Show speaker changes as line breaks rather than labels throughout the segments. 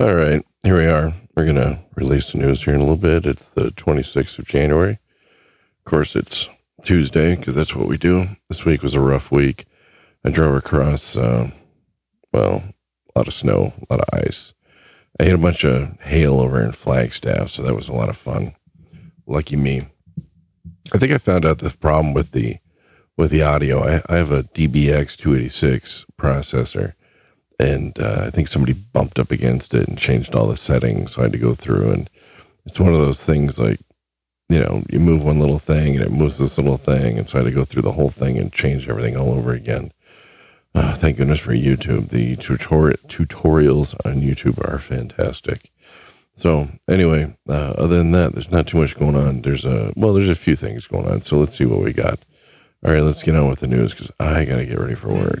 All right, here we are. We're going to release the news here in a little bit. It's the 26th of January. Of course, it's Tuesday because that's what we do. This week was a rough week. I drove across, uh, well, a lot of snow, a lot of ice. I hit a bunch of hail over in Flagstaff, so that was a lot of fun. Lucky me. I think I found out the problem with the with the audio. I, I have a DBX 286 processor, and uh, I think somebody bumped up against it and changed all the settings. So I had to go through, and it's one of those things like, you know, you move one little thing and it moves this little thing, and so I had to go through the whole thing and change everything all over again. Uh, thank goodness for YouTube. The tutori- tutorials on YouTube are fantastic. So anyway, uh, other than that, there's not too much going on. There's a well, there's a few things going on. So let's see what we got. All right, let's get on with the news because I got to get ready for work.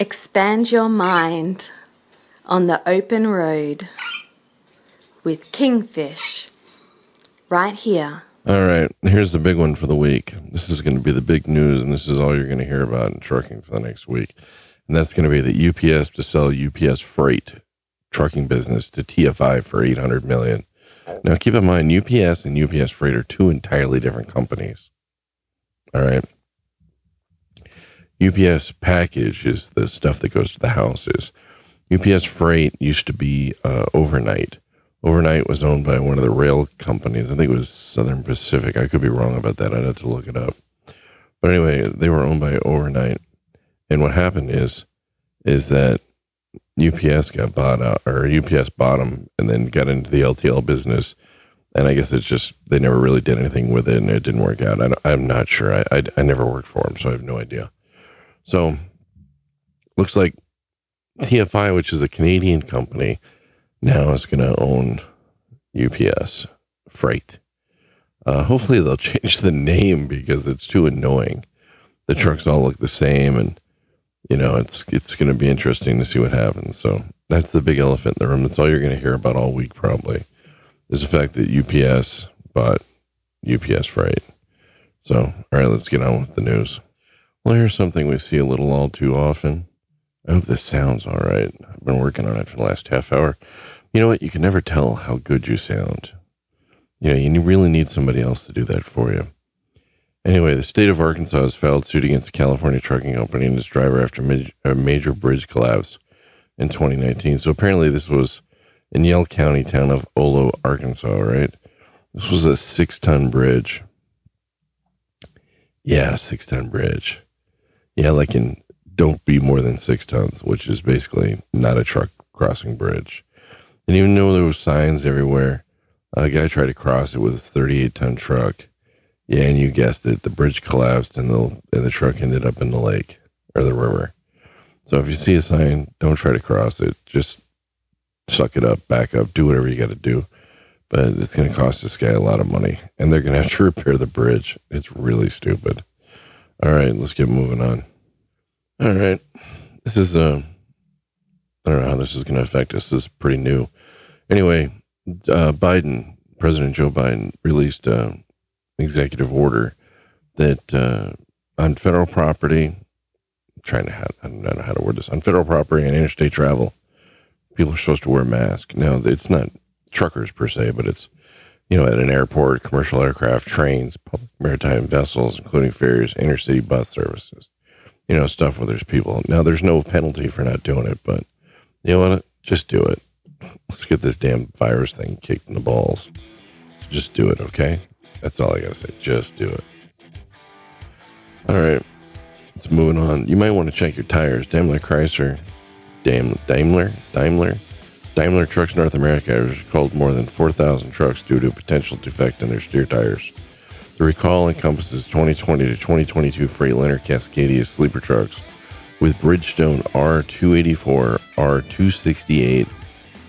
Expand your mind on the open road with Kingfish right here.
All right, here's the big one for the week. This is going to be the big news, and this is all you're going to hear about in trucking for the next week. And that's going to be that UPS to sell UPS freight trucking business to TFI for 800 million. Now, keep in mind, UPS and UPS Freight are two entirely different companies. All right. UPS package is the stuff that goes to the houses. UPS Freight used to be uh, Overnite. Overnite was owned by one of the rail companies. I think it was Southern Pacific. I could be wrong about that. I'd have to look it up. But anyway, they were owned by Overnite. And what happened is, is that UPS got bought out, or UPS bought them, and then got into the LTL business. And I guess it's just they never really did anything with it, and it didn't work out. I, am not sure. I, I I never worked for them, so I have no idea. So looks like TFI, which is a Canadian company, now is going to own UPS Freight. Uh, hopefully, they'll change the name because it's too annoying. The trucks all look the same, and you know it's it's going to be interesting to see what happens. So that's the big elephant in the room. That's all you're going to hear about all week, probably, is the fact that UPS bought UPS Freight. So, all right, let's get on with the news. Well, here's something we see a little all too often. I hope this sounds all right. I've been working on it for the last half hour. You know what? You can never tell how good you sound. You know, you really need somebody else to do that for you. Anyway, the state of Arkansas has filed suit against the California trucking company and its driver after a major bridge collapse in 2019. So apparently, this was in Yell County, town of Ola, Arkansas, right? This was a six ton bridge. Yeah, six ton bridge. Yeah, like in don't be more than six tons, which is basically not a truck crossing bridge. And even though there was signs everywhere, a guy tried to cross it with a 38 ton truck. Yeah, and you guessed it, the bridge collapsed and the and the truck ended up in the lake or the river. So if you see a sign, don't try to cross it. Just suck it up, back up, do whatever you got to do. But it's going to cost this guy a lot of money, and they're going to have to repair the bridge. It's really stupid. All right, let's get moving on. All right. This is, uh, I don't know how this is going to affect us. This is pretty new. Anyway, uh, Biden, President Joe Biden, released an executive order that uh, on federal property, I'm trying to, have, I don't know how to word this, on federal property and interstate travel, people are supposed to wear masks. Now, it's not truckers per se, but it's, you know, at an airport, commercial aircraft, trains, public maritime vessels, including ferries, intercity bus services you know, stuff where there's people. Now, there's no penalty for not doing it, but you know what? Just do it. Let's get this damn virus thing kicked in the balls. So just do it, okay? That's all I got to say. Just do it. All right. Let's moving on. You might want to check your tires. Daimler Chrysler, Daimler, Daimler, Daimler, Daimler Trucks North America has recalled more than 4,000 trucks due to a potential defect in their steer tires. The recall encompasses 2020 to 2022 Freightliner Cascadia sleeper trucks with Bridgestone R284, R268,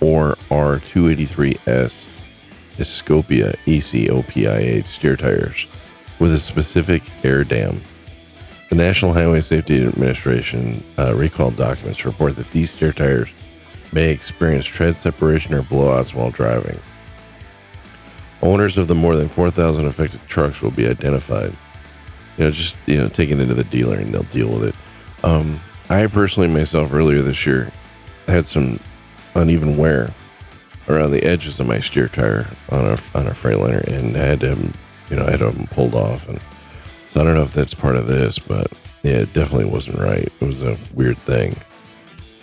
or R283S Escopia ECOPIA steer tires with a specific air dam. The National Highway Safety Administration uh, recall documents report that these steer tires may experience tread separation or blowouts while driving. Owners of the more than 4,000 affected trucks will be identified. You know, just you know, taken into the dealer and they'll deal with it. Um, I personally myself earlier this year had some uneven wear around the edges of my steer tire on a on a Freightliner and I had them, you know, I had them pulled off. And so I don't know if that's part of this, but yeah, it definitely wasn't right. It was a weird thing,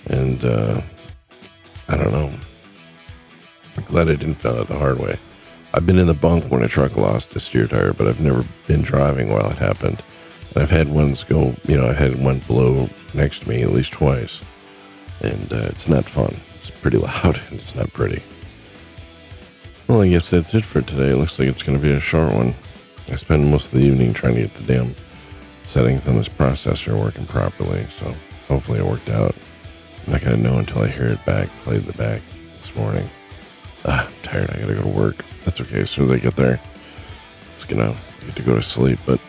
and uh, I don't know. I'm glad I didn't find out the hard way. I've been in the bunk when a truck lost a steer tire, but I've never been driving while it happened. And I've had ones go, you know, I've had one blow next to me at least twice. And uh, it's not fun. It's pretty loud and it's not pretty. Well, I guess that's it for today. It looks like it's going to be a short one. I spent most of the evening trying to get the damn settings on this processor working properly, so hopefully it worked out. I'm not to know until I hear it back, played the back this morning. Ah, I'm tired. I got to go to work. That's okay. As soon as I get there, it's to get to go to sleep, but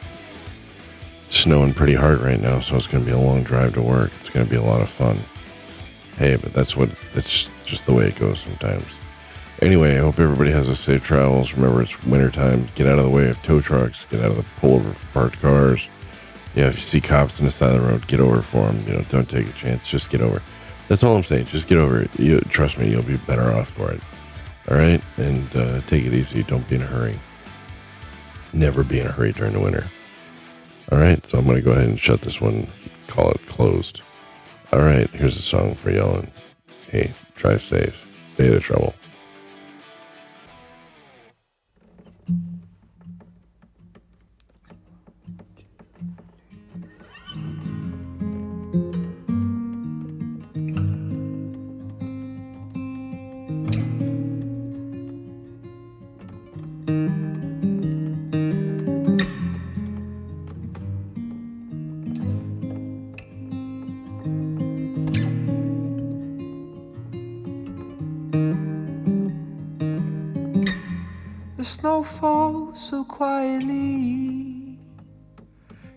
it's snowing pretty hard right now, so it's to be a long drive to work. It's to be a lot of fun. Hey, but that's what, that's just the way it goes sometimes. Anyway, I hope everybody has a safe travels. Remember, it's wintertime. Get out of the way of tow trucks. Get out of the pull over for parked cars. Yeah, if you see cops on the side of the road, get over for them. You know, don't take a chance. Just get over. That's all I'm saying. Just get over it. You trust me, you'll be better off for it. All right, and uh, take it easy. Don't be in a hurry. Never be in a hurry during the winter. All right, so I'm to go ahead and shut this one. Call it closed. All right, here's a song for y'all. And hey, drive safe. Stay out of trouble.
So quietly,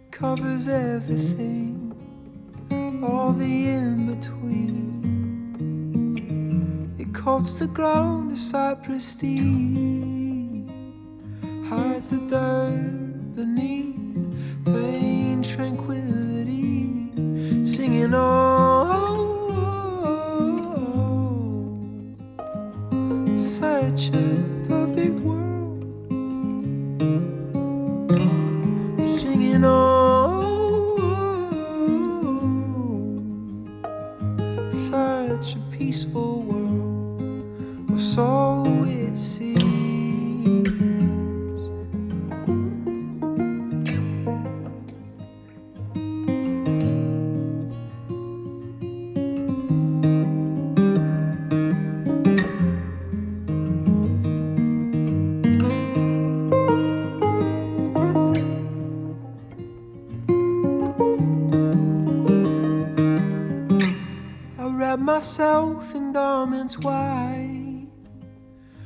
covers everything, all the in between. It coats the ground of cypress deep, hides the dirt beneath, vain tranquility, singing on. Myself in garments white,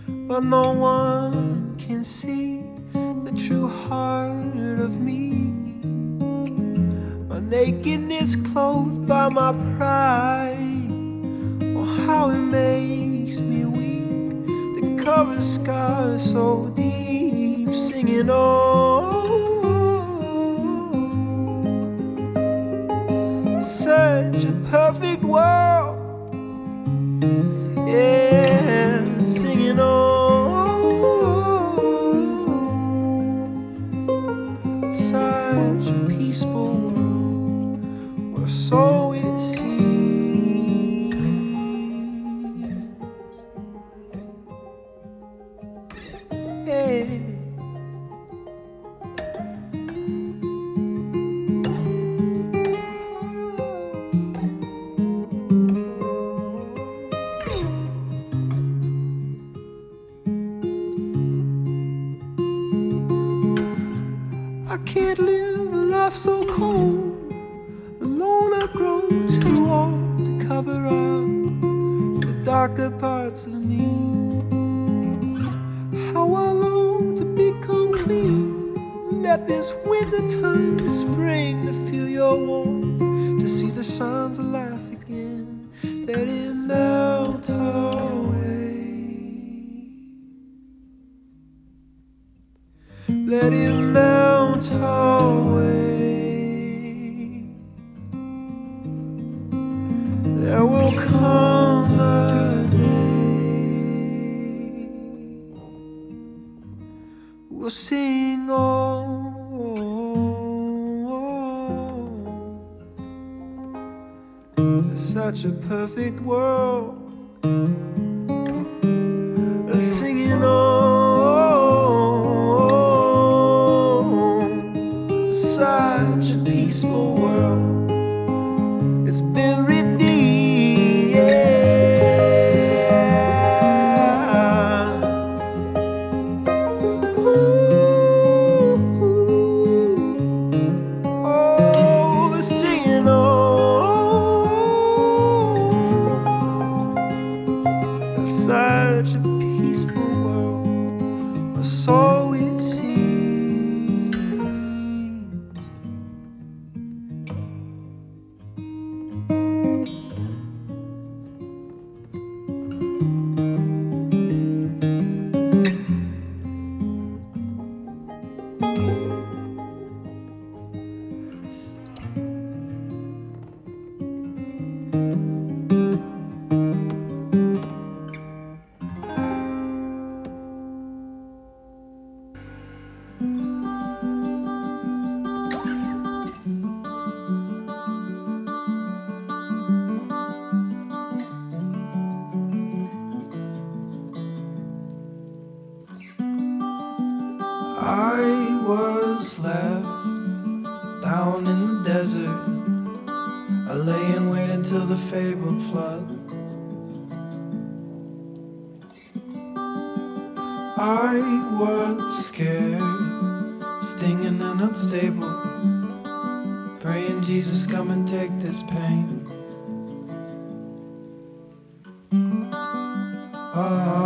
but no one can see the true heart of me. My nakedness clothed by my pride, oh how it makes me weak. The cover scar so deep, singing on. such a perfect world. it. This winter time to spring to feel your warmth, to see the signs of life again. Let it melt away. Let it melt away. There will come a day we'll sing on. Such a perfect world. I was left down in the desert. I lay and wait until the fabled flood. I was scared, stinging and unstable. Praying, Jesus, come and take this pain. I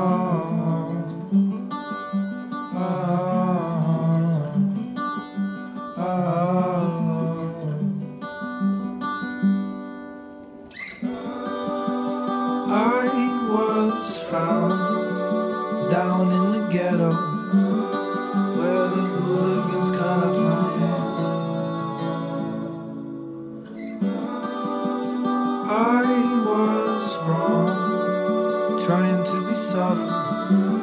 trying to be subtle.